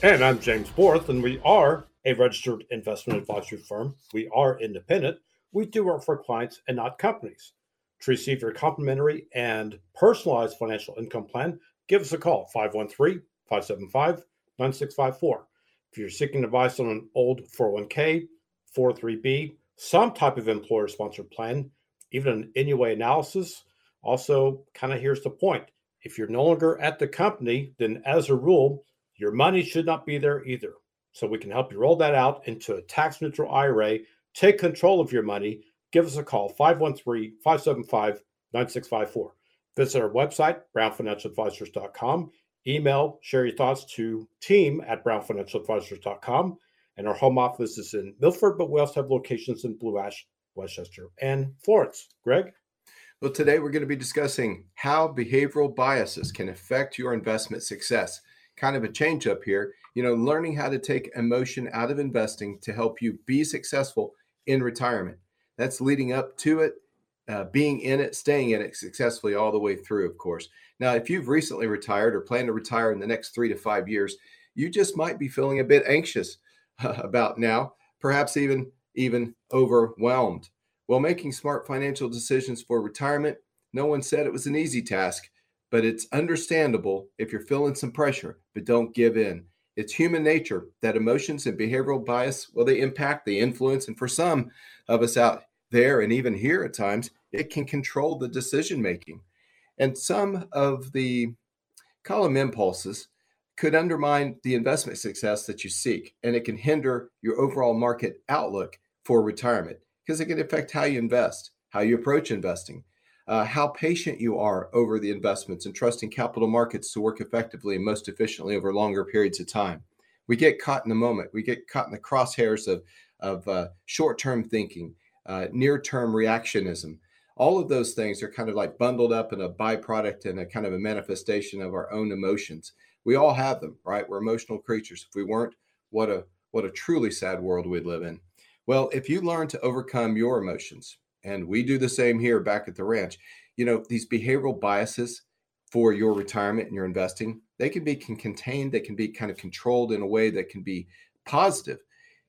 And I'm James Borth, and we are a registered investment advisory firm. We are independent. We do work for clients and not companies. To receive your complimentary and personalized financial income plan, give us a call 513 575 9654. If you're seeking advice on an old 401k, 403b, some type of employer sponsored plan, even an NUA analysis, also kind of here's the point if you're no longer at the company, then as a rule, your money should not be there either. So we can help you roll that out into a tax neutral IRA. Take control of your money. Give us a call 513 575 9654. Visit our website, brownfinancialadvisors.com. Email, share your thoughts to team at brownfinancialadvisors.com. And our home office is in Milford, but we also have locations in Blue Ash, Westchester, and Florence. Greg? Well, today we're going to be discussing how behavioral biases can affect your investment success kind of a change up here. You know, learning how to take emotion out of investing to help you be successful in retirement. That's leading up to it, uh, being in it, staying in it successfully all the way through, of course. Now, if you've recently retired or plan to retire in the next three to five years, you just might be feeling a bit anxious about now, perhaps even even overwhelmed. Well, making smart financial decisions for retirement, no one said it was an easy task, but it's understandable if you're feeling some pressure, but don't give in. It's human nature that emotions and behavioral bias, well, they impact, they influence, and for some of us out there and even here at times, it can control the decision making. And some of the column impulses could undermine the investment success that you seek, and it can hinder your overall market outlook for retirement because it can affect how you invest, how you approach investing, uh, how patient you are over the investments and trusting capital markets to work effectively and most efficiently over longer periods of time. We get caught in the moment. We get caught in the crosshairs of, of uh, short term thinking, uh, near term reactionism. All of those things are kind of like bundled up in a byproduct and a kind of a manifestation of our own emotions. We all have them, right? We're emotional creatures. If we weren't, what a what a truly sad world we'd live in. Well, if you learn to overcome your emotions, and we do the same here back at the ranch. You know, these behavioral biases for your retirement and your investing, they can be can contained, they can be kind of controlled in a way that can be positive.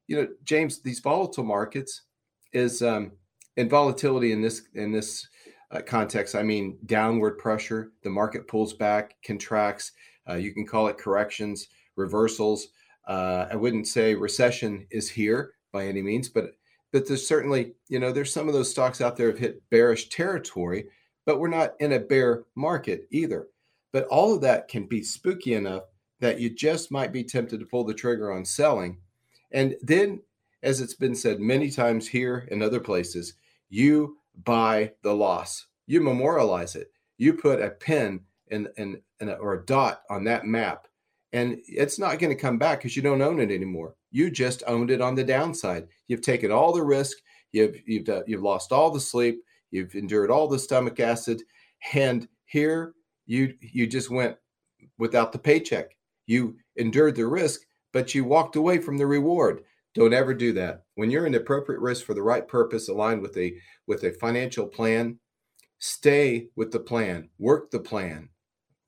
You know, James, these volatile markets is um, and volatility in this in this uh, context. I mean, downward pressure. The market pulls back, contracts. Uh, you can call it corrections, reversals. Uh, I wouldn't say recession is here by any means, but but there's certainly, you know, there's some of those stocks out there have hit bearish territory, but we're not in a bear market either. But all of that can be spooky enough that you just might be tempted to pull the trigger on selling. And then, as it's been said many times here and other places, you buy the loss, you memorialize it, you put a pin in, in, in a, or a dot on that map, and it's not going to come back because you don't own it anymore. You just owned it on the downside. You've taken all the risk. You've you've uh, you've lost all the sleep. You've endured all the stomach acid, and here you you just went without the paycheck. You endured the risk, but you walked away from the reward. Don't ever do that. When you're in appropriate risk for the right purpose, aligned with a with a financial plan, stay with the plan. Work the plan.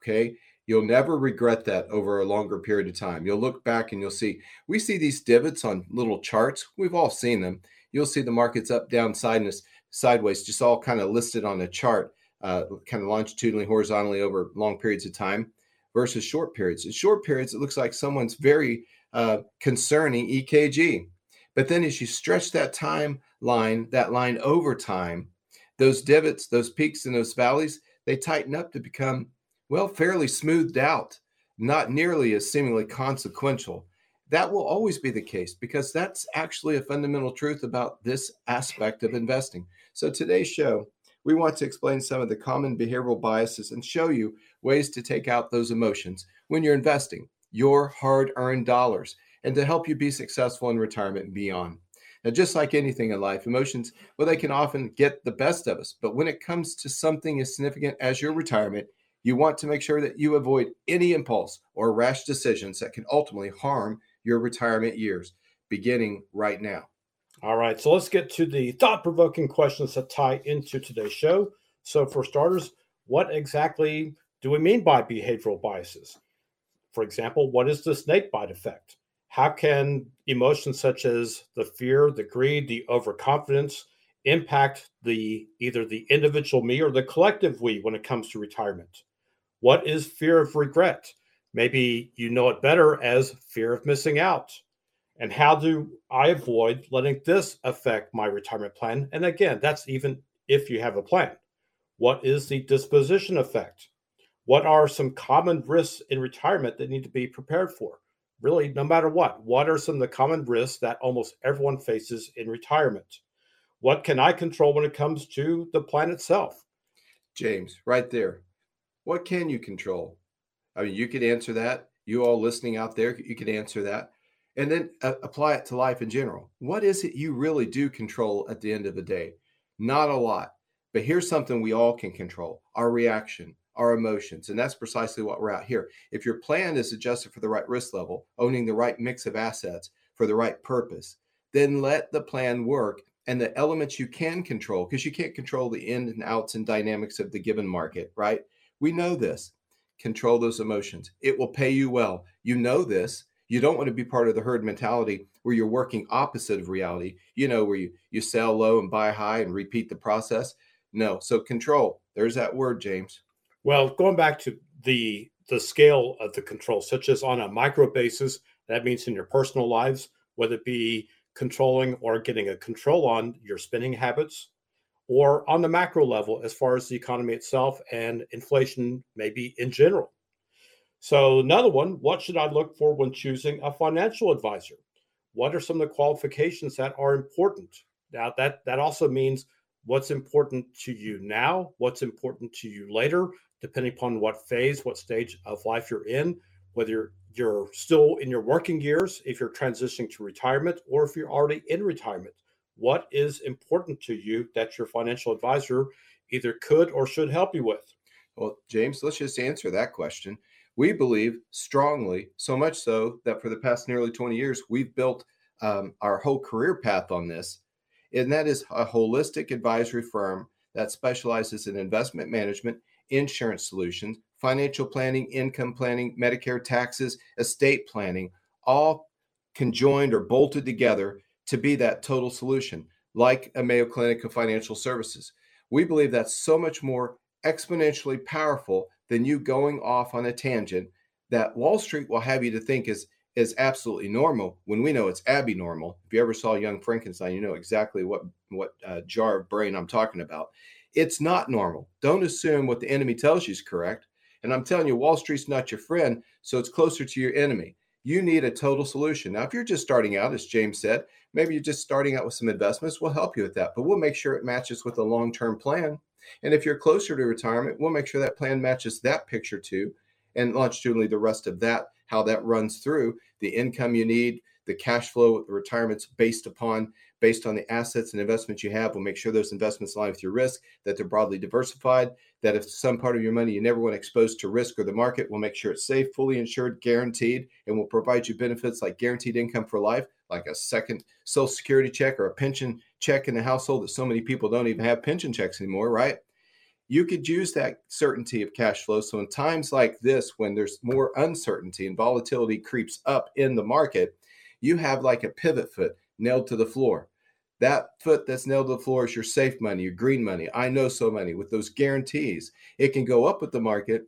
Okay You'll never regret that over a longer period of time. You'll look back and you'll see we see these divots on little charts. We've all seen them. You'll see the markets up, down, sideways, sideways, just all kind of listed on a chart, uh, kind of longitudinally, horizontally over long periods of time versus short periods. In short periods, it looks like someone's very uh, concerning EKG. But then as you stretch that timeline, that line over time, those divots, those peaks and those valleys, they tighten up to become well, fairly smoothed out, not nearly as seemingly consequential. That will always be the case because that's actually a fundamental truth about this aspect of investing. So, today's show, we want to explain some of the common behavioral biases and show you ways to take out those emotions when you're investing your hard earned dollars. and to help you be successful in retirement and beyond. Now, just like anything in life, emotions, well, they can often get the best of us. But when it comes to something as significant as your retirement, you want to make sure that you avoid any impulse or rash decisions that can ultimately harm your retirement years, beginning right now. All right, so let's get to the thought provoking questions that tie into today's show. So, for starters, what exactly do we mean by behavioral biases? For example, what is the snake bite effect? How can emotions such as the fear, the greed, the overconfidence impact the either the individual me or the collective we when it comes to retirement? What is fear of regret? Maybe you know it better as fear of missing out. And how do I avoid letting this affect my retirement plan? And again, that's even if you have a plan. What is the disposition effect? What are some common risks in retirement that need to be prepared for? Really, no matter what, what are some of the common risks that almost everyone faces in retirement? What can I control when it comes to the plan itself? James, right there. What can you control? I mean, you could answer that. You all listening out there, you could answer that. And then uh, apply it to life in general. What is it you really do control at the end of the day? Not a lot. But here's something we all can control our reaction, our emotions. And that's precisely what we're at here. If your plan is adjusted for the right risk level, owning the right mix of assets for the right purpose, then let the plan work and the elements you can control, because you can't control the in and outs and dynamics of the given market, right? We know this. Control those emotions. It will pay you well. You know this. You don't want to be part of the herd mentality where you're working opposite of reality, you know, where you, you sell low and buy high and repeat the process. No. So control. There's that word, James. Well, going back to the the scale of the control, such as on a micro basis, that means in your personal lives, whether it be controlling or getting a control on your spending habits, or on the macro level as far as the economy itself and inflation, maybe in general. So, another one what should I look for when choosing a financial advisor? What are some of the qualifications that are important? Now, that, that also means what's important to you now, what's important to you later, depending upon what phase, what stage of life you're in, whether you're, you're still in your working years, if you're transitioning to retirement, or if you're already in retirement. What is important to you that your financial advisor either could or should help you with? Well, James, let's just answer that question. We believe strongly, so much so that for the past nearly 20 years, we've built um, our whole career path on this and that is a holistic advisory firm that specializes in investment management, insurance solutions, financial planning, income planning, Medicare taxes, estate planning, all conjoined or bolted together to be that total solution, like a Mayo Clinic of Financial Services. We believe that's so much more exponentially powerful than you going off on a tangent that Wall Street will have you to think is is absolutely normal when we know it's abnormal. If you ever saw Young Frankenstein, you know exactly what what uh, jar of brain I'm talking about. It's not normal. Don't assume what the enemy tells you is correct. And I'm telling you, Wall Street's not your friend, so it's closer to your enemy. You need a total solution. Now, if you're just starting out, as James said, maybe you're just starting out with some investments, we'll help you with that, but we'll make sure it matches with a long term plan. And if you're closer to retirement, we'll make sure that plan matches that picture too, and longitudinally the rest of that how that runs through the income you need, the cash flow, the retirements based upon based on the assets and investments you have. We'll make sure those investments align with your risk, that they're broadly diversified, that if some part of your money you never want exposed to risk or the market, we'll make sure it's safe, fully insured, guaranteed, and we'll provide you benefits like guaranteed income for life, like a second social security check or a pension check in the household that so many people don't even have pension checks anymore, right? you could use that certainty of cash flow. So, in times like this, when there's more uncertainty and volatility creeps up in the market, you have like a pivot foot nailed to the floor. That foot that's nailed to the floor is your safe money, your green money. I know so many with those guarantees. It can go up with the market.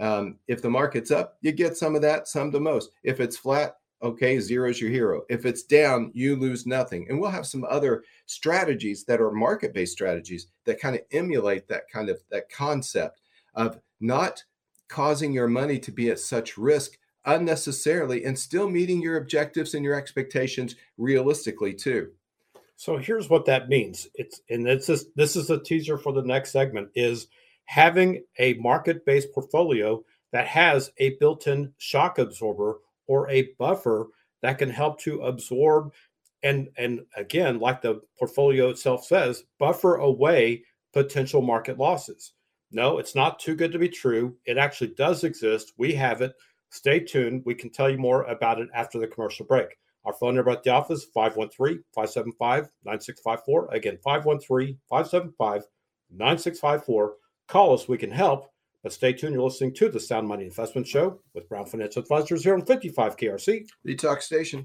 Um, if the market's up, you get some of that, some the most. If it's flat, okay, zero's your hero. If it's down, you lose nothing. And we'll have some other strategies that are market-based strategies that kind of emulate that kind of that concept of not causing your money to be at such risk unnecessarily and still meeting your objectives and your expectations realistically too. So here's what that means. It's and this is this is a teaser for the next segment is having a market-based portfolio that has a built-in shock absorber or a buffer that can help to absorb and and again, like the portfolio itself says, buffer away potential market losses. No, it's not too good to be true. It actually does exist. We have it. Stay tuned. We can tell you more about it after the commercial break. Our phone number at the office 513 575 9654. Again, 513 575 9654. Call us. We can help. But stay tuned. You're listening to the Sound Money Investment Show with Brown Financial Advisors here on 55 KRC. The Talk Station.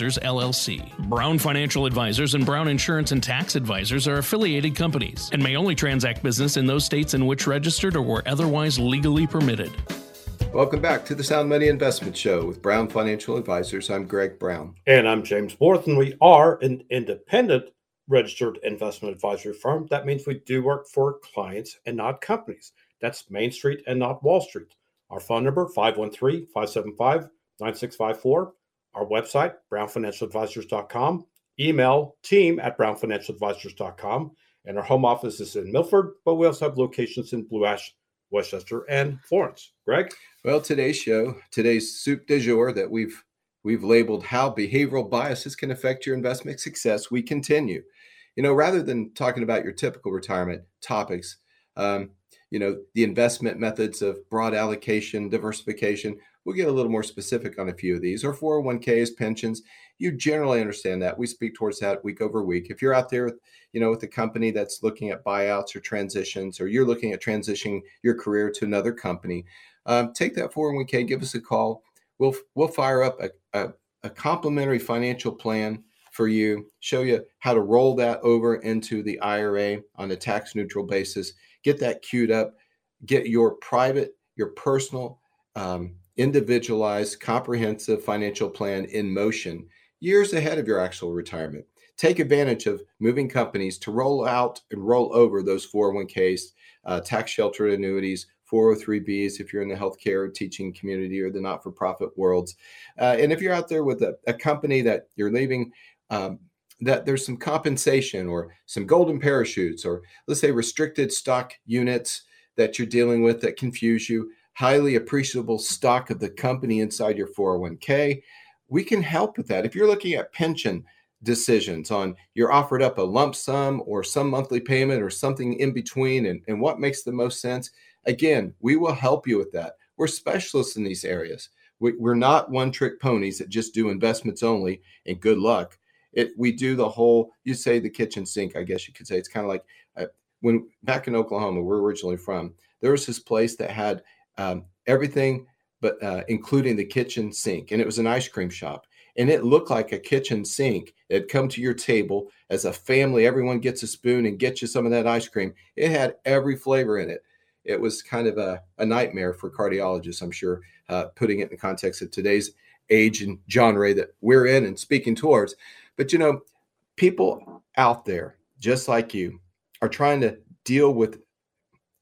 Advisors LLC. Brown Financial Advisors and Brown Insurance and Tax Advisors are affiliated companies and may only transact business in those states in which registered or were otherwise legally permitted. Welcome back to the Sound Money Investment Show with Brown Financial Advisors. I'm Greg Brown. And I'm James Borth, and we are an independent registered investment advisory firm. That means we do work for clients and not companies. That's Main Street and not Wall Street. Our phone number 513 575 9654 our website, brownfinancialadvisors.com, email team at brownfinancialadvisors.com, and our home office is in Milford, but we also have locations in Blue Ash, Westchester, and Florence. Greg? Well, today's show, today's soup de jour that we've we've labeled how behavioral biases can affect your investment success. We continue. You know, rather than talking about your typical retirement topics, um, you know, the investment methods of broad allocation, diversification, We'll get a little more specific on a few of these, or 401ks, pensions. You generally understand that. We speak towards that week over week. If you're out there, you know, with a company that's looking at buyouts or transitions, or you're looking at transitioning your career to another company, um, take that 401k, give us a call. We'll we'll fire up a, a, a complimentary financial plan for you, show you how to roll that over into the IRA on a tax neutral basis, get that queued up, get your private, your personal um, individualized, comprehensive financial plan in motion years ahead of your actual retirement. Take advantage of moving companies to roll out and roll over those 401ks, uh, tax sheltered annuities, 403bs if you're in the healthcare teaching community or the not for profit worlds. Uh, and if you're out there with a, a company that you're leaving, um, that there's some compensation or some golden parachutes or let's say restricted stock units that you're dealing with that confuse you highly appreciable stock of the company inside your 401k. We can help with that. If you're looking at pension decisions on you're offered up a lump sum or some monthly payment or something in between and, and what makes the most sense, again, we will help you with that. We're specialists in these areas. We, are not one trick ponies that just do investments only and good luck. It, we do the whole, you say the kitchen sink, I guess you could say. It's kind of like uh, when back in Oklahoma, we're originally from, there was this place that had um, everything but uh, including the kitchen sink. And it was an ice cream shop. And it looked like a kitchen sink. It'd come to your table as a family. Everyone gets a spoon and gets you some of that ice cream. It had every flavor in it. It was kind of a, a nightmare for cardiologists, I'm sure, uh, putting it in the context of today's age and genre that we're in and speaking towards. But you know, people out there, just like you, are trying to deal with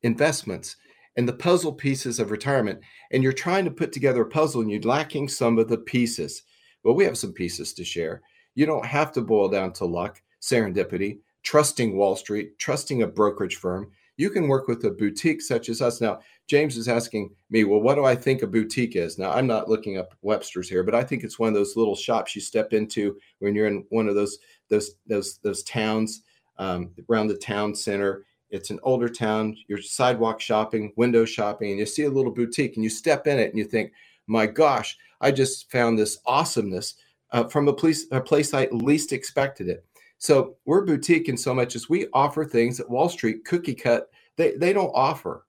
investments and the puzzle pieces of retirement, and you're trying to put together a puzzle and you're lacking some of the pieces. Well, we have some pieces to share. You don't have to boil down to luck, serendipity, trusting Wall Street, trusting a brokerage firm. You can work with a boutique such as us. Now, James is asking me, well, what do I think a boutique is? Now, I'm not looking up Webster's here, but I think it's one of those little shops you step into when you're in one of those those those those towns um, around the town center it's an older town. You're sidewalk shopping, window shopping, and you see a little boutique and you step in it and you think, my gosh, I just found this awesomeness uh, from a place, a place I least expected it. So we're boutique in so much as we offer things that Wall Street cookie cut, they, they don't offer.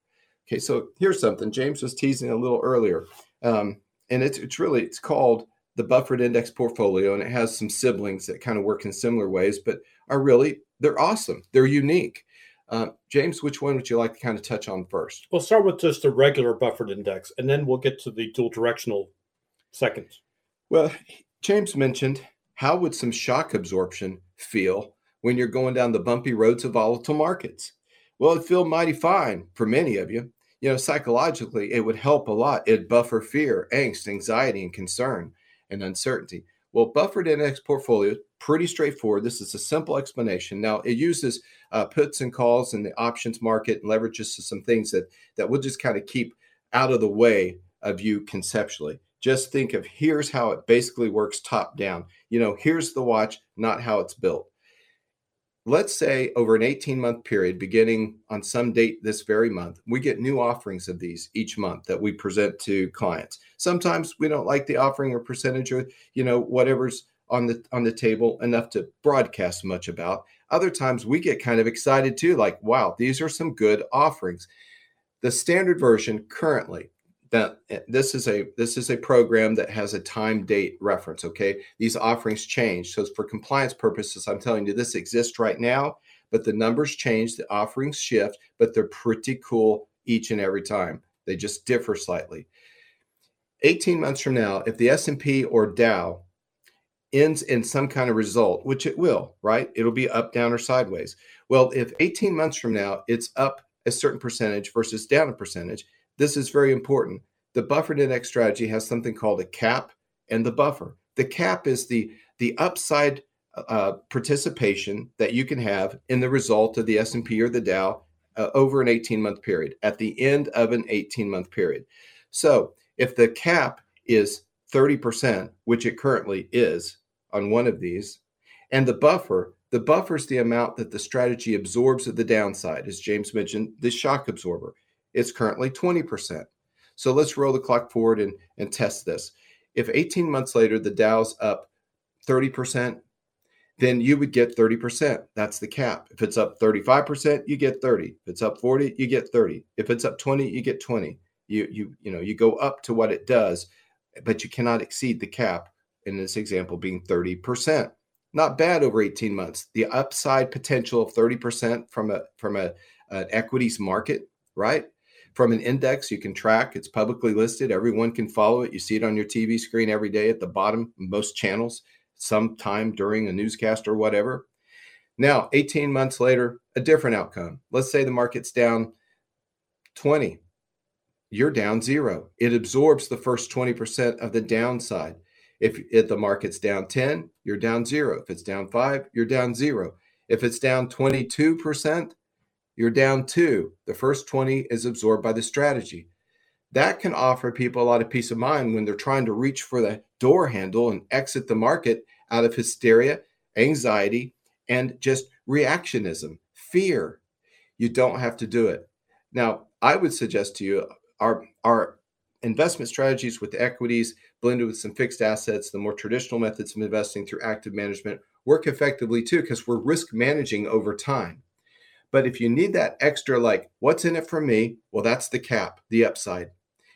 Okay, so here's something James was teasing a little earlier. Um, and it's, it's really, it's called the buffered index portfolio, and it has some siblings that kind of work in similar ways, but are really, they're awesome. They're unique. Uh, James, which one would you like to kind of touch on first? We'll start with just the regular buffered index, and then we'll get to the dual directional seconds. Well, James mentioned how would some shock absorption feel when you're going down the bumpy roads of volatile markets? Well, it'd feel mighty fine for many of you. You know, psychologically, it would help a lot. It'd buffer fear, angst, anxiety, and concern and uncertainty. Well, buffered index portfolio, pretty straightforward. This is a simple explanation. Now, it uses uh, puts and calls in the options market and leverages to some things that that we'll just kind of keep out of the way of you conceptually. Just think of here's how it basically works top down. You know, here's the watch, not how it's built. Let's say over an 18 month period, beginning on some date this very month, we get new offerings of these each month that we present to clients. Sometimes we don't like the offering or percentage or, you know, whatever's on the on the table enough to broadcast much about. Other times we get kind of excited too, like, wow, these are some good offerings. The standard version currently that this is a this is a program that has a time date reference okay these offerings change so for compliance purposes i'm telling you this exists right now but the numbers change the offerings shift but they're pretty cool each and every time they just differ slightly 18 months from now if the s&p or dow ends in some kind of result which it will right it'll be up down or sideways well if 18 months from now it's up a certain percentage versus down a percentage this is very important. The buffered index strategy has something called a cap and the buffer. The cap is the the upside uh, participation that you can have in the result of the S&P or the Dow uh, over an 18 month period at the end of an 18 month period. So, if the cap is 30%, which it currently is on one of these, and the buffer, the buffer is the amount that the strategy absorbs of the downside, as James mentioned, the shock absorber. It's currently 20%. So let's roll the clock forward and, and test this. If 18 months later the Dow's up 30%, then you would get 30%. That's the cap. If it's up 35%, you get 30. If it's up 40, you get 30. If it's up 20, you get 20. You you you know, you go up to what it does, but you cannot exceed the cap in this example being 30%. Not bad over 18 months. The upside potential of 30% from a from a an equities market, right? from an index you can track. It's publicly listed. Everyone can follow it. You see it on your TV screen every day at the bottom, most channels, sometime during a newscast or whatever. Now, 18 months later, a different outcome. Let's say the market's down 20. You're down zero. It absorbs the first 20% of the downside. If, if the market's down 10, you're down zero. If it's down five, you're down zero. If it's down 22%, you're down two. The first 20 is absorbed by the strategy. That can offer people a lot of peace of mind when they're trying to reach for the door handle and exit the market out of hysteria, anxiety, and just reactionism, fear. You don't have to do it. Now, I would suggest to you our, our investment strategies with equities blended with some fixed assets, the more traditional methods of investing through active management work effectively too, because we're risk managing over time. But if you need that extra, like, what's in it for me? Well, that's the cap, the upside.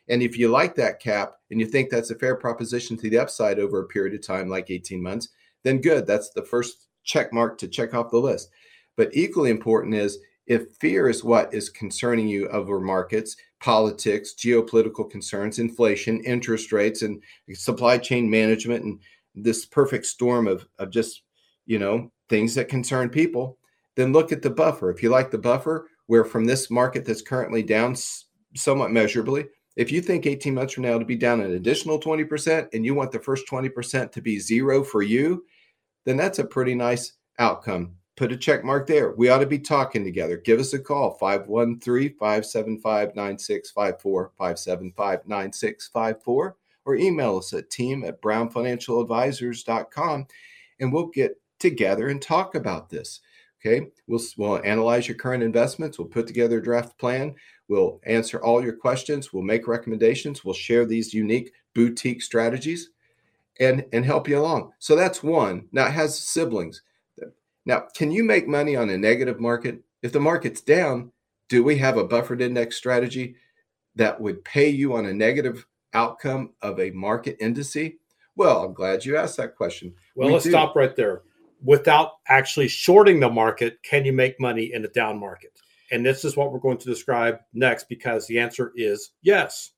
And if you like that cap and you think that's a fair proposition to the upside over a period of time, like 18 months, then good. That's the first check mark to check off the list. But equally important is if fear is what is concerning you over markets, politics, geopolitical concerns, inflation, interest rates, and supply chain management, and this perfect storm of, of just, you know, things that concern people, then look at the buffer. If you like the buffer, where from this market that's currently down somewhat measurably, if you think 18 months from now to be down an additional 20% and you want the first 20% to be zero for you, then that's a pretty nice outcome. Put a check mark there. We ought to be talking together. Give us a call 513 575 9654, 575 9654, or email us at team at brownfinancialadvisors.com and we'll get together and talk about this. Okay, we'll, we'll analyze your current investments. We'll put together a draft plan. We'll answer all your questions. We'll make recommendations. We'll share these unique boutique strategies and, and help you along. So that's one. Now it has siblings. Now, can you make money on a negative market? If the market's down, do we have a buffered index strategy that would pay you on a negative outcome of a market indice? Well, I'm glad you asked that question. Well, we let's do. stop right there without actually shorting the market, can you make money in a down market? And this is what we're going to describe next because the answer is yes.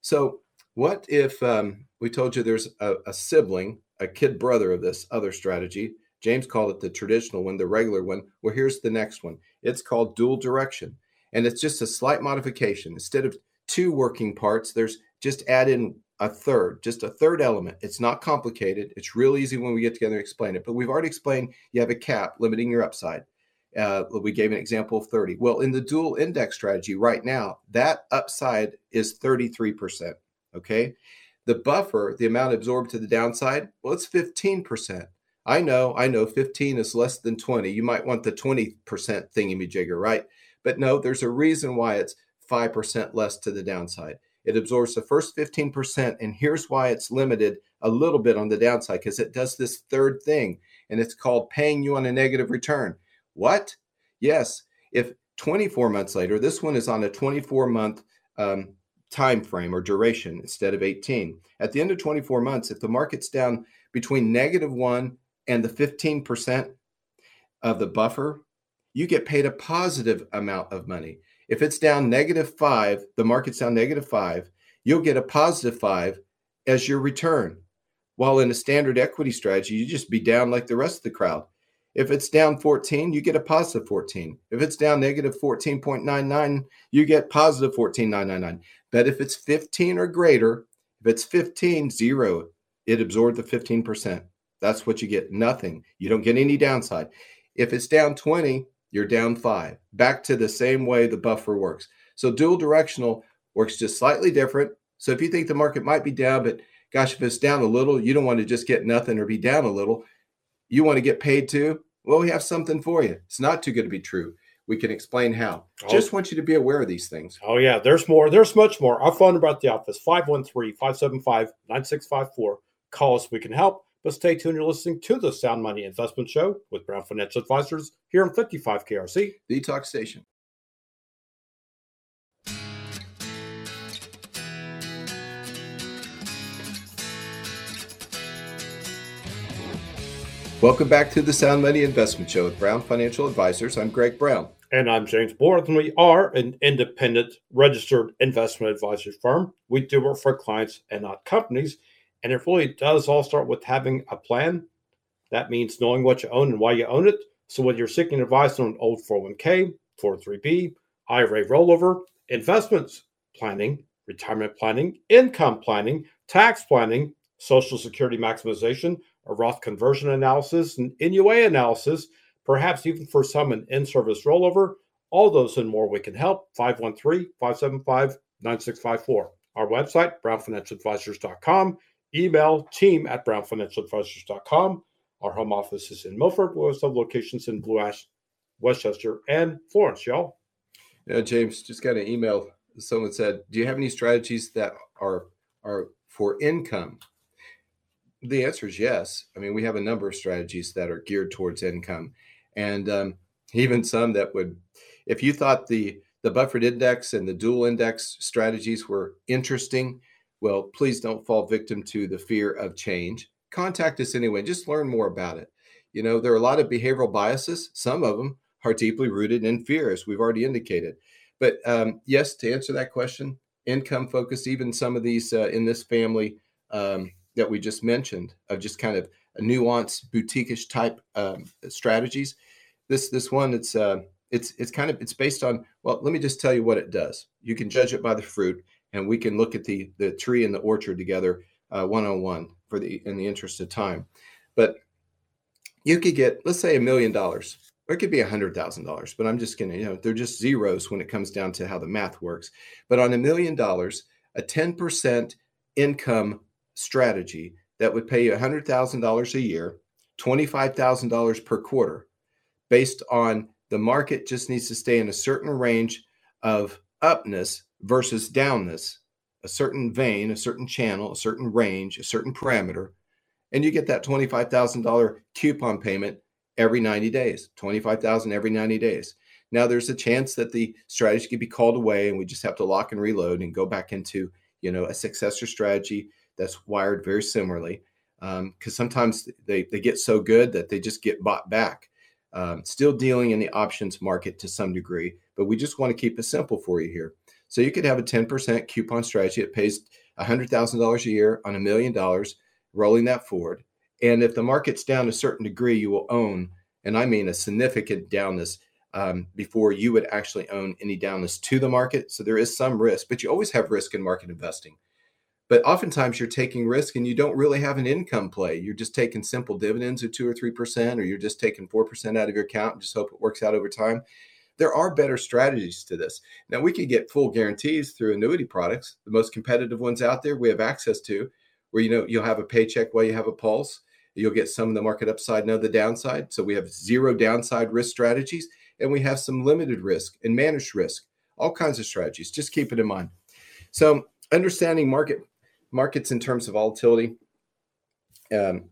So, what if um, we told you there's a, a sibling, a kid brother of this other strategy. James called it the traditional one, the regular one. Well, here's the next one. It's called dual direction. And it's just a slight modification. Instead of two working parts, there's just add in a third, just a third element. It's not complicated. It's real easy when we get together and explain it. But we've already explained you have a cap limiting your upside. Uh, we gave an example of 30. Well, in the dual index strategy right now, that upside is 33%. Okay. The buffer, the amount absorbed to the downside, well, it's 15%. I know, I know 15 is less than 20. You might want the 20% thingy jigger, right? But no, there's a reason why it's 5% less to the downside. It absorbs the first 15%. And here's why it's limited a little bit on the downside because it does this third thing, and it's called paying you on a negative return. What? Yes. If 24 months later, this one is on a 24 month um, time frame or duration instead of 18. At the end of 24 months, if the market's down between negative one and the 15% of the buffer, you get paid a positive amount of money. If it's down negative five, the market's down negative five, you'll get a positive five as your return. While in a standard equity strategy, you just be down like the rest of the crowd. If it's down 14, you get a positive 14. If it's down negative 14.99, you get positive 14.999. But if it's 15 or greater, if it's 15, zero, it absorbed the 15%. That's what you get. Nothing. You don't get any downside. If it's down 20, you're down five. Back to the same way the buffer works. So dual directional works just slightly different. So if you think the market might be down, but gosh, if it's down a little, you don't want to just get nothing or be down a little. You want to get paid too. Well, we have something for you. It's not too good to be true. We can explain how. Oh. Just want you to be aware of these things. Oh, yeah. There's more. There's much more. Our phone number at the office 513 575 9654. Call us. We can help. But stay tuned. You're listening to the Sound Money Investment Show with Brown Financial Advisors here on 55 KRC, the talk station. Welcome back to the Sound Money Investment Show with Brown Financial Advisors. I'm Greg Brown. And I'm James Borth, and we are an independent registered investment advisory firm. We do work for clients and not companies. And it really does all start with having a plan. That means knowing what you own and why you own it. So whether you're seeking advice on an old 401k, 403b, IRA rollover, investments planning, retirement planning, income planning, tax planning, social security maximization, a Roth conversion analysis, an NUA analysis, perhaps even for some an in-service rollover, all those and more we can help. 513-575-9654. Our website, brownfinancialadvisors.com. Email team at brownfinancialadvisors.com. Our home office is in Milford. We also have locations in Blue Ash, Westchester, and Florence, y'all. Yeah, James, just got an email. Someone said, Do you have any strategies that are are for income? The answer is yes. I mean, we have a number of strategies that are geared towards income, and um, even some that would, if you thought the the buffered index and the dual index strategies were interesting, well, please don't fall victim to the fear of change. Contact us anyway. Just learn more about it. You know, there are a lot of behavioral biases. Some of them are deeply rooted in fear, as we've already indicated. But um, yes, to answer that question, income focused, even some of these uh, in this family um, that we just mentioned, of just kind of a nuanced, boutique type um, strategies. This this one, it's uh, it's it's kind of it's based on. Well, let me just tell you what it does. You can judge it by the fruit and we can look at the the tree and the orchard together one on one for the in the interest of time. But you could get let's say a million dollars. Or it could be a hundred thousand dollars, but I'm just gonna, you know, they're just zeros when it comes down to how the math works. But on a million dollars, a 10% income strategy that would pay you a $100,000 a year, $25,000 per quarter, based on the market just needs to stay in a certain range of upness versus downness, a certain vein, a certain channel, a certain range, a certain parameter, and you get that $25,000 coupon payment every 90 days, 25,000 every 90 days. Now there's a chance that the strategy could be called away and we just have to lock and reload and go back into, you know, a successor strategy that's wired very similarly. Because um, sometimes they, they get so good that they just get bought back. Um, still dealing in the options market to some degree, but we just want to keep it simple for you here. So you could have a 10% coupon strategy. It pays $100,000 a year on a million dollars, rolling that forward. And if the market's down a certain degree, you will own, and I mean a significant downness um, before you would actually own any downness to the market. So there is some risk, but you always have risk in market investing. But oftentimes you're taking risk and you don't really have an income play. You're just taking simple dividends of two or three percent, or you're just taking four percent out of your account and just hope it works out over time. There are better strategies to this. Now we could get full guarantees through annuity products, the most competitive ones out there we have access to, where you know you'll have a paycheck while you have a pulse. You'll get some of the market upside, no the downside. So we have zero downside risk strategies, and we have some limited risk and managed risk, all kinds of strategies. Just keep it in mind. So understanding market markets in terms of volatility. Um,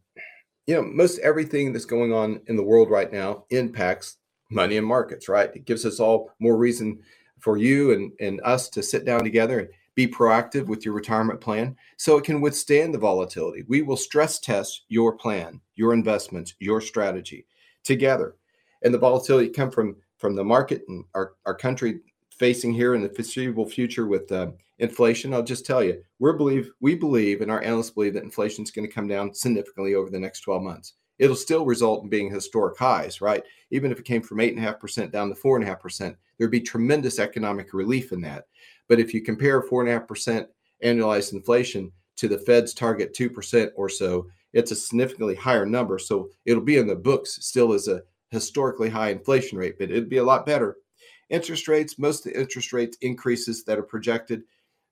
you know, most everything that's going on in the world right now impacts money and markets, right? It gives us all more reason for you and, and us to sit down together and be proactive with your retirement plan so it can withstand the volatility. We will stress test your plan, your investments, your strategy together. And the volatility come from from the market and our, our country facing here in the foreseeable future with uh, inflation. I'll just tell you, we believe we believe and our analysts believe that inflation is going to come down significantly over the next 12 months. It'll still result in being historic highs, right? Even if it came from eight and a half percent down to four and a half percent, there'd be tremendous economic relief in that. But if you compare four and a half percent annualized inflation to the Fed's target two percent or so, it's a significantly higher number. So it'll be in the books still as a historically high inflation rate, but it'd be a lot better. Interest rates, most of the interest rates increases that are projected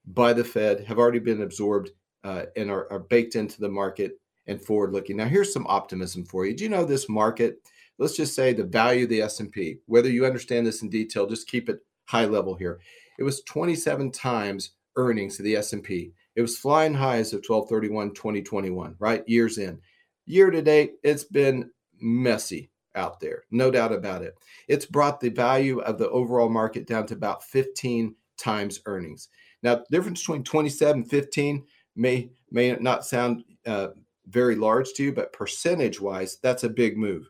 by the Fed have already been absorbed uh, and are, are baked into the market and forward looking. Now, here's some optimism for you. Do you know this market? Let's just say the value of the S&P. Whether you understand this in detail, just keep it high level here. It was 27 times earnings of the S&P. It was flying highs of 1231 2021, right? Years in. Year to date, it's been messy out there. No doubt about it. It's brought the value of the overall market down to about 15 times earnings. Now, the difference between 27 15 may may not sound uh, very large to you, but percentage wise, that's a big move.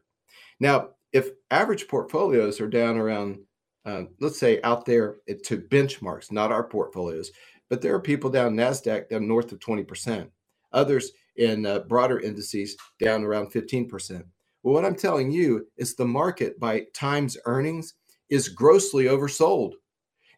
Now, if average portfolios are down around, uh, let's say out there to benchmarks, not our portfolios, but there are people down NASDAQ down north of 20%, others in uh, broader indices down around 15%. Well, what I'm telling you is the market by times earnings is grossly oversold.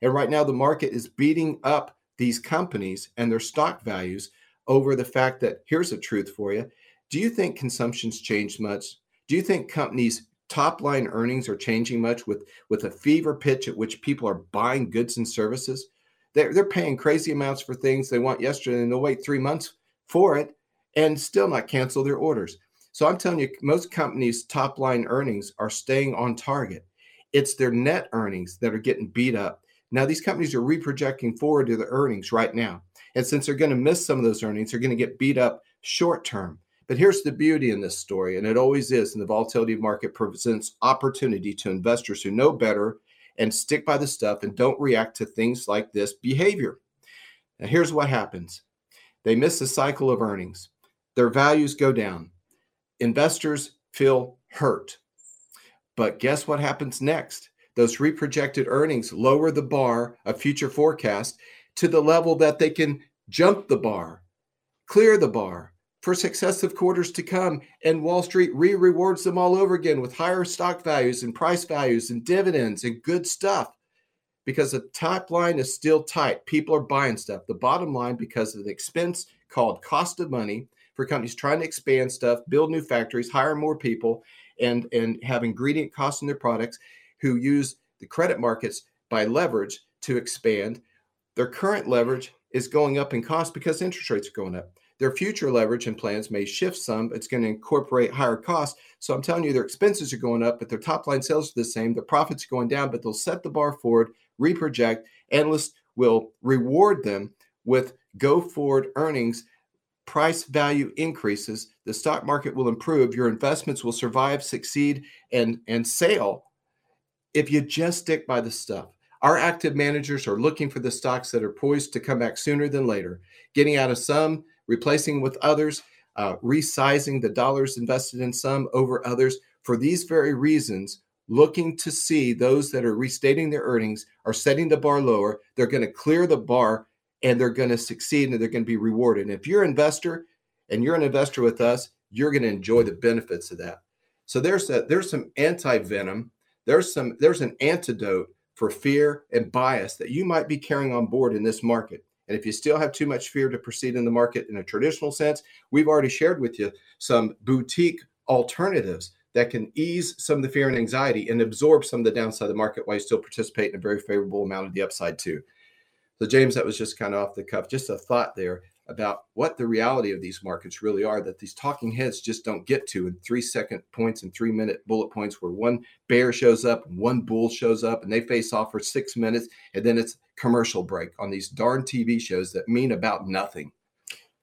And right now, the market is beating up these companies and their stock values over the fact that here's a truth for you. Do you think consumption's changed much? Do you think companies' top line earnings are changing much with, with a fever pitch at which people are buying goods and services? They're, they're paying crazy amounts for things they want yesterday and they'll wait three months for it and still not cancel their orders. So I'm telling you, most companies' top line earnings are staying on target. It's their net earnings that are getting beat up. Now, these companies are reprojecting forward to the earnings right now. And since they're going to miss some of those earnings, they're going to get beat up short term. But here's the beauty in this story, and it always is, and the volatility of market presents opportunity to investors who know better and stick by the stuff and don't react to things like this behavior. Now, here's what happens they miss the cycle of earnings, their values go down investors feel hurt. But guess what happens next? Those reprojected earnings lower the bar of future forecast to the level that they can jump the bar, clear the bar for successive quarters to come. And Wall Street re rewards them all over again with higher stock values and price values and dividends and good stuff because the top line is still tight. People are buying stuff. The bottom line, because of the expense called cost of money, for companies trying to expand stuff, build new factories, hire more people, and and have ingredient costs in their products who use the credit markets by leverage to expand. Their current leverage is going up in cost because interest rates are going up. Their future leverage and plans may shift some. It's going to incorporate higher costs. So I'm telling you, their expenses are going up, but their top line sales are the same. Their profits are going down, but they'll set the bar forward, reproject. Analysts will reward them with go forward earnings price value increases, the stock market will improve, your investments will survive, succeed, and, and sail if you just stick by the stuff. Our active managers are looking for the stocks that are poised to come back sooner than later, getting out of some, replacing with others, uh, resizing the dollars invested in some over others. For these very reasons, looking to see those that are restating their earnings are setting the bar lower. They're going to clear the bar and they're going to succeed and they're going to be rewarded. And if you're an investor and you're an investor with us, you're going to enjoy the benefits of that. So there's a, there's some anti-venom. There's some there's an antidote for fear and bias that you might be carrying on board in this market. And if you still have too much fear to proceed in the market in a traditional sense, we've already shared with you some boutique alternatives that can ease some of the fear and anxiety and absorb some of the downside of the market while you still participate in a very favorable amount of the upside too. So, James, that was just kind of off the cuff, just a thought there about what the reality of these markets really are that these talking heads just don't get to in three second points and three minute bullet points where one bear shows up, one bull shows up, and they face off for six minutes, and then it's commercial break on these darn TV shows that mean about nothing.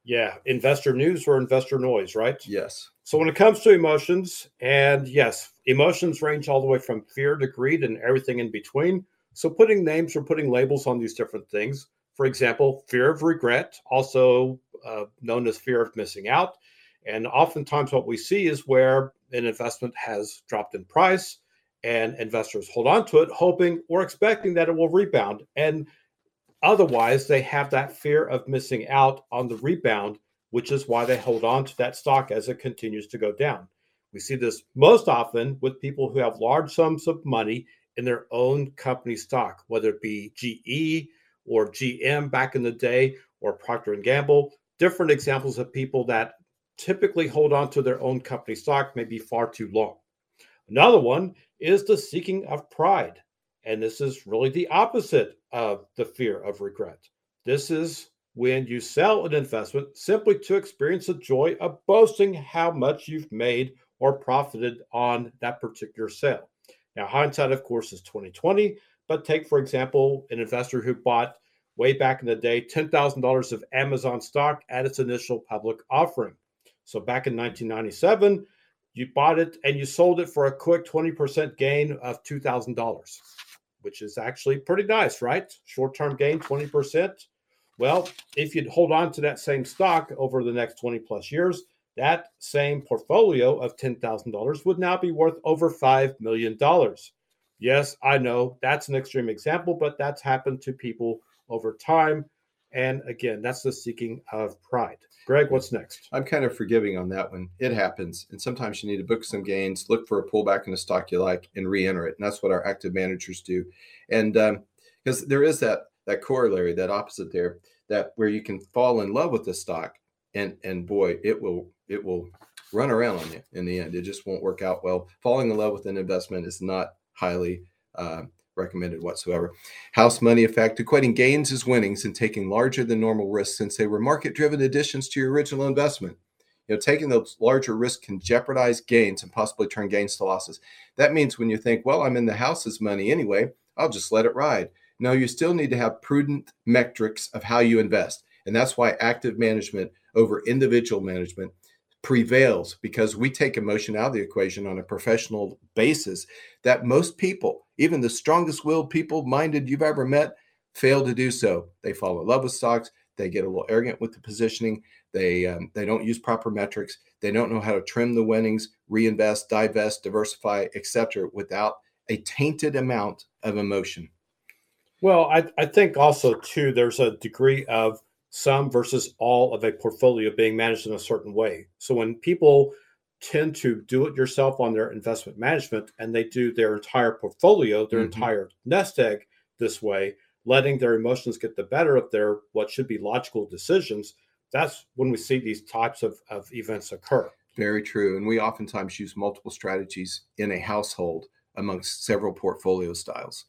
Yeah, investor news or investor noise, right? Yes. So when it comes to emotions, and yes, emotions range all the way from fear to greed and everything in between. So putting names or putting labels on these different things, for example, fear of regret, also uh, known as fear of missing out. And oftentimes, what we see is where an investment has dropped in price and investors hold on to it, hoping or expecting that it will rebound. And otherwise, they have that fear of missing out on the rebound which is why they hold on to that stock as it continues to go down. We see this most often with people who have large sums of money in their own company stock, whether it be GE or GM back in the day or Procter and Gamble. Different examples of people that typically hold on to their own company stock maybe far too long. Another one is the seeking of pride. And this is really the opposite of the fear of regret. This is when you sell an investment simply to experience the joy of boasting how much you've made or profited on that particular sale. Now, hindsight, of course, is 2020. But take, for example, an investor who bought way back in the day $10,000 of Amazon stock at its initial public offering. So back in 1997, you bought it and you sold it for a quick 20% gain of $2,000, which is actually pretty nice, right? Short term gain, 20%. Well, if you'd hold on to that same stock over the next 20 plus years, that same portfolio of $10,000 would now be worth over $5 million. Yes, I know that's an extreme example, but that's happened to people over time. And again, that's the seeking of pride. Greg, what's next? I'm kind of forgiving on that one. It happens. And sometimes you need to book some gains, look for a pullback in a stock you like, and re enter it. And that's what our active managers do. And because um, there is that that corollary, that opposite there, that where you can fall in love with the stock and and boy, it will it will run around on you in the end. It just won't work out well. Falling in love with an investment is not highly uh, recommended whatsoever. House money effect, equating gains as winnings and taking larger than normal risks since they were market driven additions to your original investment. You know, taking those larger risks can jeopardize gains and possibly turn gains to losses. That means when you think, well, I'm in the house's money anyway, I'll just let it ride. No, you still need to have prudent metrics of how you invest. And that's why active management over individual management prevails because we take emotion out of the equation on a professional basis that most people, even the strongest willed people minded you've ever met, fail to do so. They fall in love with stocks. They get a little arrogant with the positioning. They um, they don't use proper metrics. They don't know how to trim the winnings, reinvest, divest, diversify, etc., without a tainted amount of emotion. Well, I, I think also too there's a degree of some versus all of a portfolio being managed in a certain way. So when people tend to do it yourself on their investment management and they do their entire portfolio, their mm-hmm. entire nest egg this way, letting their emotions get the better of their what should be logical decisions, that's when we see these types of, of events occur. Very true. And we oftentimes use multiple strategies in a household amongst several portfolio styles.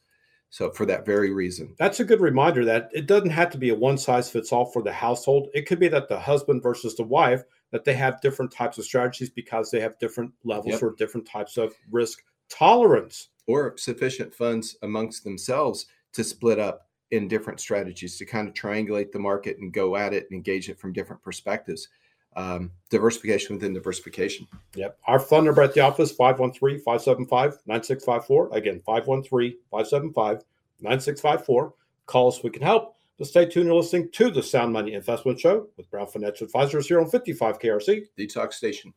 So for that very reason. That's a good reminder that it doesn't have to be a one size fits all for the household. It could be that the husband versus the wife that they have different types of strategies because they have different levels yep. or different types of risk tolerance or sufficient funds amongst themselves to split up in different strategies to kind of triangulate the market and go at it and engage it from different perspectives um, diversification within diversification. Yep. Our phone number at the office, 513 575 9654. Again, 513 575 9654. Call us, we can help. But stay tuned. You're listening to the Sound Money Investment Show with Brown Financial Advisors here on 55 KRC. The Talk Station.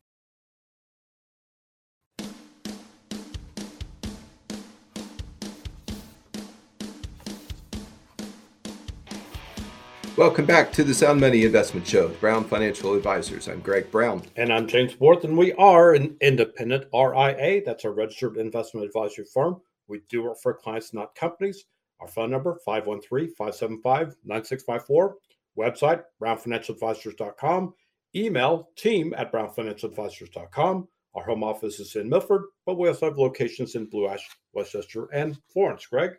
Welcome back to the Sound Money Investment Show, Brown Financial Advisors. I'm Greg Brown. And I'm James Borth, and we are an independent RIA. That's a registered investment advisory firm. We do work for clients, not companies. Our phone number, 513-575-9654. Website, brownfinancialadvisors.com. Email, team at brownfinancialadvisors.com. Our home office is in Milford, but we also have locations in Blue Ash, West Chester, and Florence. Greg?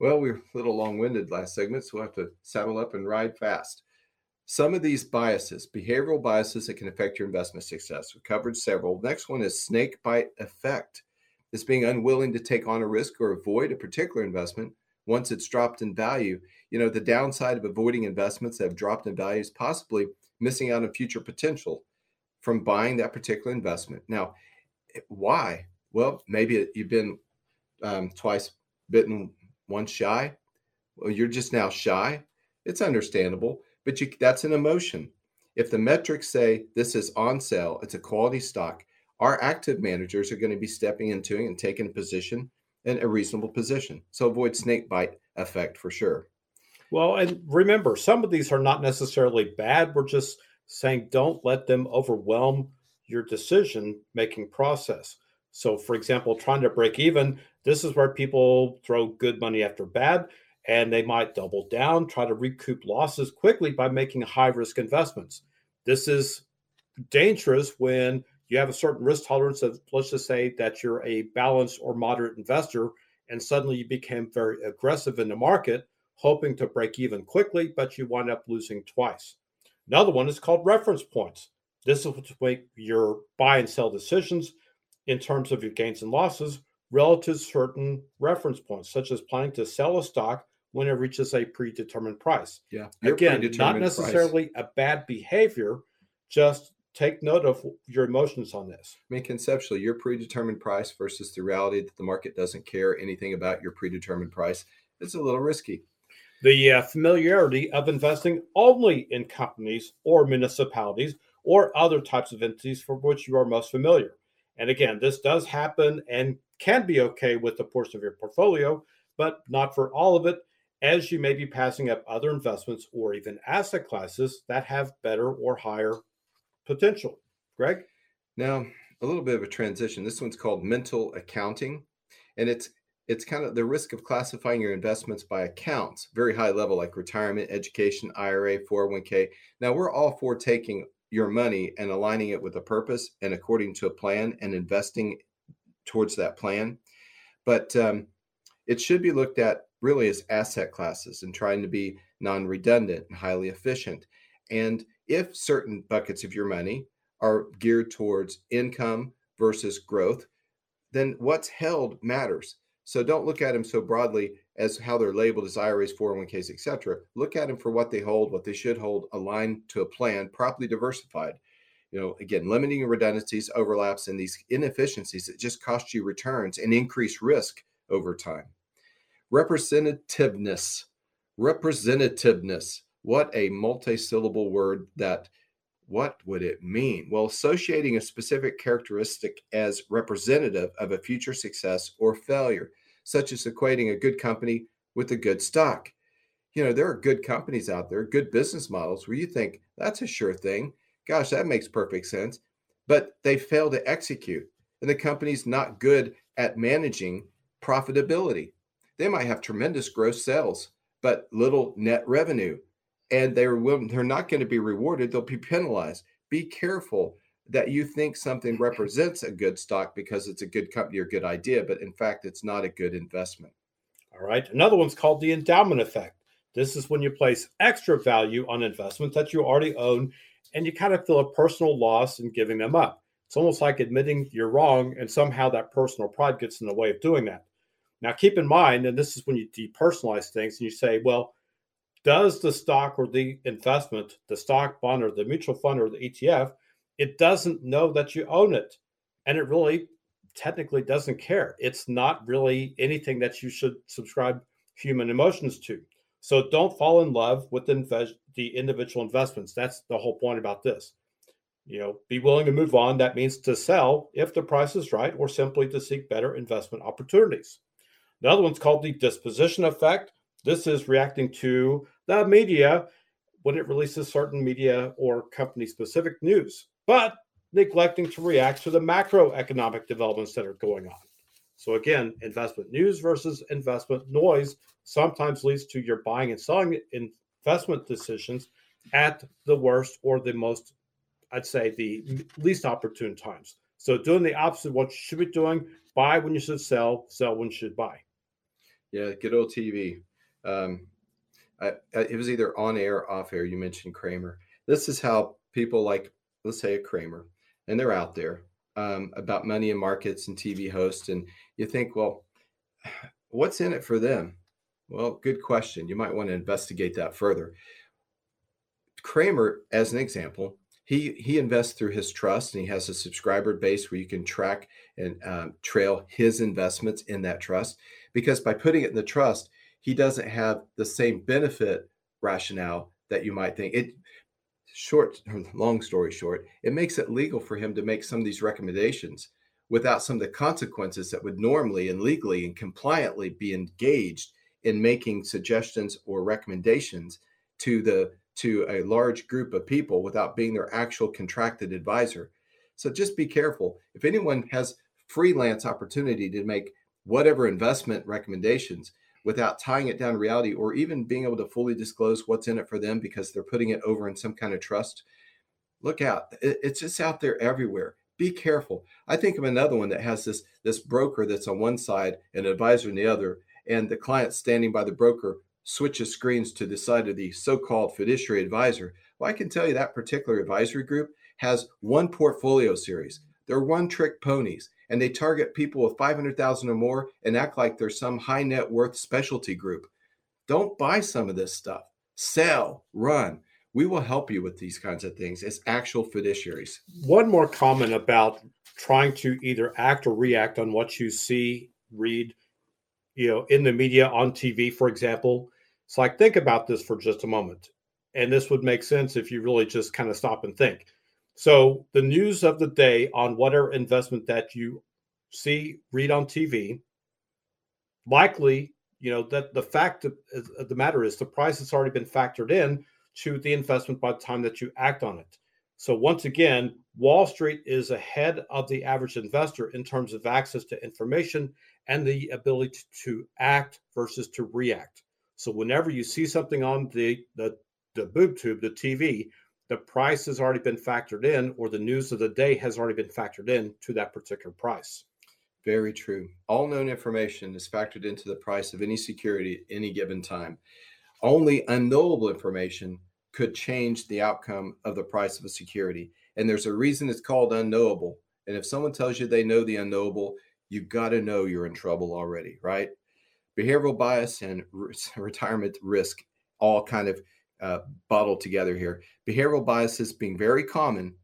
Well, we are a little long winded last segment, so we'll have to saddle up and ride fast. Some of these biases, behavioral biases that can affect your investment success, we covered several. Next one is snake bite effect. This being unwilling to take on a risk or avoid a particular investment once it's dropped in value. You know, the downside of avoiding investments that have dropped in value is possibly missing out on future potential from buying that particular investment. Now, why? Well, maybe you've been um, twice bitten once shy. Well, you're just now shy. It's understandable, but you, that's an emotion. If the metrics say this is on sale, it's a quality stock, our active managers are going to be stepping into it and taking a position in a reasonable position. So avoid snake bite effect for sure. Well, and remember, some of these are not necessarily bad. We're just saying don't let them overwhelm your decision making process. So, for example, trying to break even, this is where people throw good money after bad, and they might double down, try to recoup losses quickly by making high risk investments. This is dangerous when you have a certain risk tolerance of, let's just say that you're a balanced or moderate investor, and suddenly you became very aggressive in the market, hoping to break even quickly, but you wind up losing twice. Another one is called reference points. This is to make your buy and sell decisions in terms of your gains and losses relative to certain reference points, such as planning to sell a stock when it reaches a predetermined price. Yeah. Again, not necessarily price. a bad behavior, just take note of your emotions on this. I mean, conceptually, your predetermined price versus the reality that the market doesn't care anything about your predetermined price, it's a little risky. The uh, familiarity of investing only in companies or municipalities or other types of entities for which you are most familiar. And again, this does happen and can be okay with the portion of your portfolio, but not for all of it, as you may be passing up other investments or even asset classes that have better or higher potential. Greg? Now, a little bit of a transition. This one's called mental accounting, and it's it's kind of the risk of classifying your investments by accounts, very high level, like retirement, education, IRA, 401k. Now, we're all for taking your money and aligning it with a purpose and according to a plan and investing towards that plan. But um, it should be looked at really as asset classes and trying to be non redundant and highly efficient. And if certain buckets of your money are geared towards income versus growth, then what's held matters. So don't look at them so broadly as how they're labeled as IRAs, 401ks, etc. Look at them for what they hold, what they should hold, aligned to a plan, properly diversified. You know, again, limiting redundancies, overlaps, and these inefficiencies that just cost you returns and increase risk over time. Representativeness. Representativeness. What a multi-syllable word that what would it mean? Well, associating a specific characteristic as representative of a future success or failure, such as equating a good company with a good stock. You know, there are good companies out there, good business models where you think that's a sure thing. Gosh, that makes perfect sense. But they fail to execute, and the company's not good at managing profitability. They might have tremendous gross sales, but little net revenue and they're they're not going to be rewarded they'll be penalized be careful that you think something represents a good stock because it's a good company or good idea but in fact it's not a good investment. All right another one's called the endowment effect. This is when you place extra value on investments that you already own and you kind of feel a personal loss in giving them up. It's almost like admitting you're wrong and somehow that personal pride gets in the way of doing that. Now keep in mind and this is when you depersonalize things and you say well does the stock or the investment, the stock bond or the mutual fund or the ETF, it doesn't know that you own it. And it really technically doesn't care. It's not really anything that you should subscribe human emotions to. So don't fall in love with the, individual investments. That's the whole point about this. You know, be willing to move on. That means to sell if the price is right, or simply to seek better investment opportunities. The other one's called the disposition effect. This is reacting to the media when it releases certain media or company specific news, but neglecting to react to the macroeconomic developments that are going on. So, again, investment news versus investment noise sometimes leads to your buying and selling investment decisions at the worst or the most, I'd say, the least opportune times. So, doing the opposite of what you should be doing buy when you should sell, sell when you should buy. Yeah, good old TV. Um, I, I, it was either on air or off air. You mentioned Cramer. This is how people like, let's say, a Cramer, and they're out there um, about money and markets and TV hosts. And you think, well, what's in it for them? Well, good question. You might want to investigate that further. Cramer, as an example, he he invests through his trust and he has a subscriber base where you can track and um, trail his investments in that trust because by putting it in the trust he doesn't have the same benefit rationale that you might think it short or long story short it makes it legal for him to make some of these recommendations without some of the consequences that would normally and legally and compliantly be engaged in making suggestions or recommendations to the to a large group of people without being their actual contracted advisor. So just be careful. If anyone has freelance opportunity to make whatever investment recommendations without tying it down to reality or even being able to fully disclose what's in it for them because they're putting it over in some kind of trust, look out. It's just out there everywhere. Be careful. I think of another one that has this this broker that's on one side and advisor on the other, and the client standing by the broker switches screens to the side of the so-called fiduciary advisor, well, I can tell you that particular advisory group has one portfolio series. They're one-trick ponies, and they target people with 500,000 or more and act like they're some high net worth specialty group. Don't buy some of this stuff. Sell, run. We will help you with these kinds of things as actual fiduciaries. One more comment about trying to either act or react on what you see, read, you know, in the media, on TV, for example. So, like, think about this for just a moment. And this would make sense if you really just kind of stop and think. So, the news of the day on whatever investment that you see, read on TV, likely, you know, that the fact of the matter is the price has already been factored in to the investment by the time that you act on it. So, once again, Wall Street is ahead of the average investor in terms of access to information and the ability to act versus to react. So whenever you see something on the, the, the boob tube, the TV, the price has already been factored in, or the news of the day has already been factored in to that particular price. Very true. All known information is factored into the price of any security at any given time. Only unknowable information could change the outcome of the price of a security. And there's a reason it's called unknowable. And if someone tells you they know the unknowable, you've got to know you're in trouble already, right? behavioral bias and retirement risk all kind of uh, bottled together here. Behavioral biases being very common.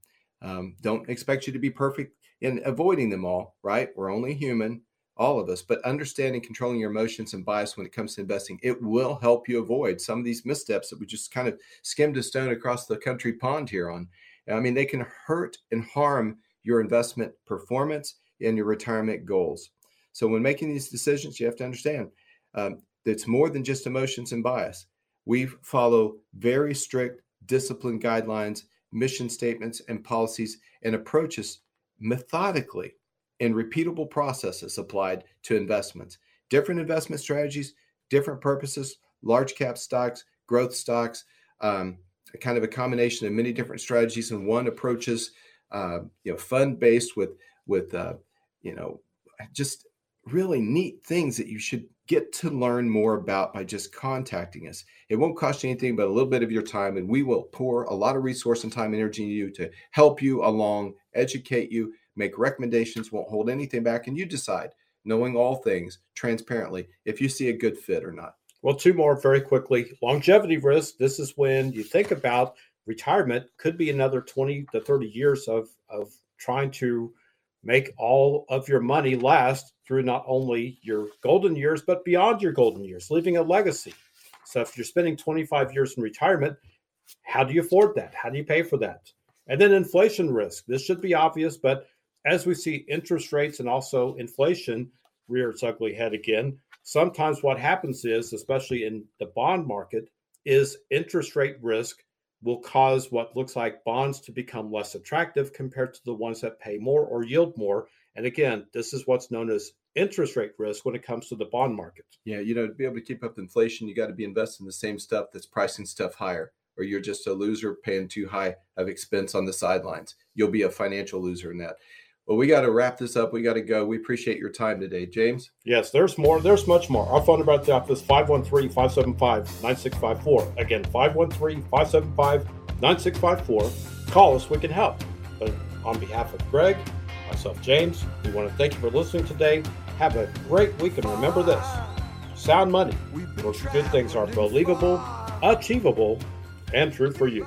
Um, don't expect you to be perfect in avoiding them all, right? We're only human, all of us, but understanding, controlling your emotions and bias when it comes to investing, it will help you avoid some of these missteps that we just kind of skimmed a stone across the country pond here on. I mean, they can hurt and harm your investment performance and your retirement goals. So, when making these decisions, you have to understand um, it's more than just emotions and bias. We follow very strict discipline guidelines, mission statements, and policies and approaches methodically and repeatable processes applied to investments. Different investment strategies, different purposes, large cap stocks, growth stocks, um, kind of a combination of many different strategies and one approaches, uh, you know, fund based with with uh, you know just really neat things that you should get to learn more about by just contacting us. It won't cost you anything but a little bit of your time, and we will pour a lot of resource and time and energy into you to help you along, educate you, make recommendations, won't hold anything back, and you decide, knowing all things transparently, if you see a good fit or not. Well, two more very quickly. Longevity risk. This is when you think about retirement, could be another 20 to 30 years of, of trying to make all of your money last through not only your golden years, but beyond your golden years, leaving a legacy. So if you're spending 25 years in retirement, how do you afford that? How do you pay for that? And then inflation risk. This should be obvious, but as we see interest rates and also inflation rear its ugly head again, sometimes what happens is, especially in the bond market, is interest rate risk will cause what looks like bonds to become less attractive compared to the ones that pay more or yield more. And again, this is what's known as interest rate risk when it comes to the bond market. Yeah, you know, to be able to keep up inflation, you got to be investing in the same stuff that's pricing stuff higher, or you're just a loser paying too high of expense on the sidelines. You'll be a financial loser in that. Well, we got to wrap this up. We got to go. We appreciate your time today, James. Yes, there's more. There's much more. Our phone number at the office 513 575 9654. Again, 513 575 9654. Call us, we can help. But on behalf of Greg, myself, James, we want to thank you for listening today. Have a great week and remember this sound money, where good things are believable, achievable, and true for you.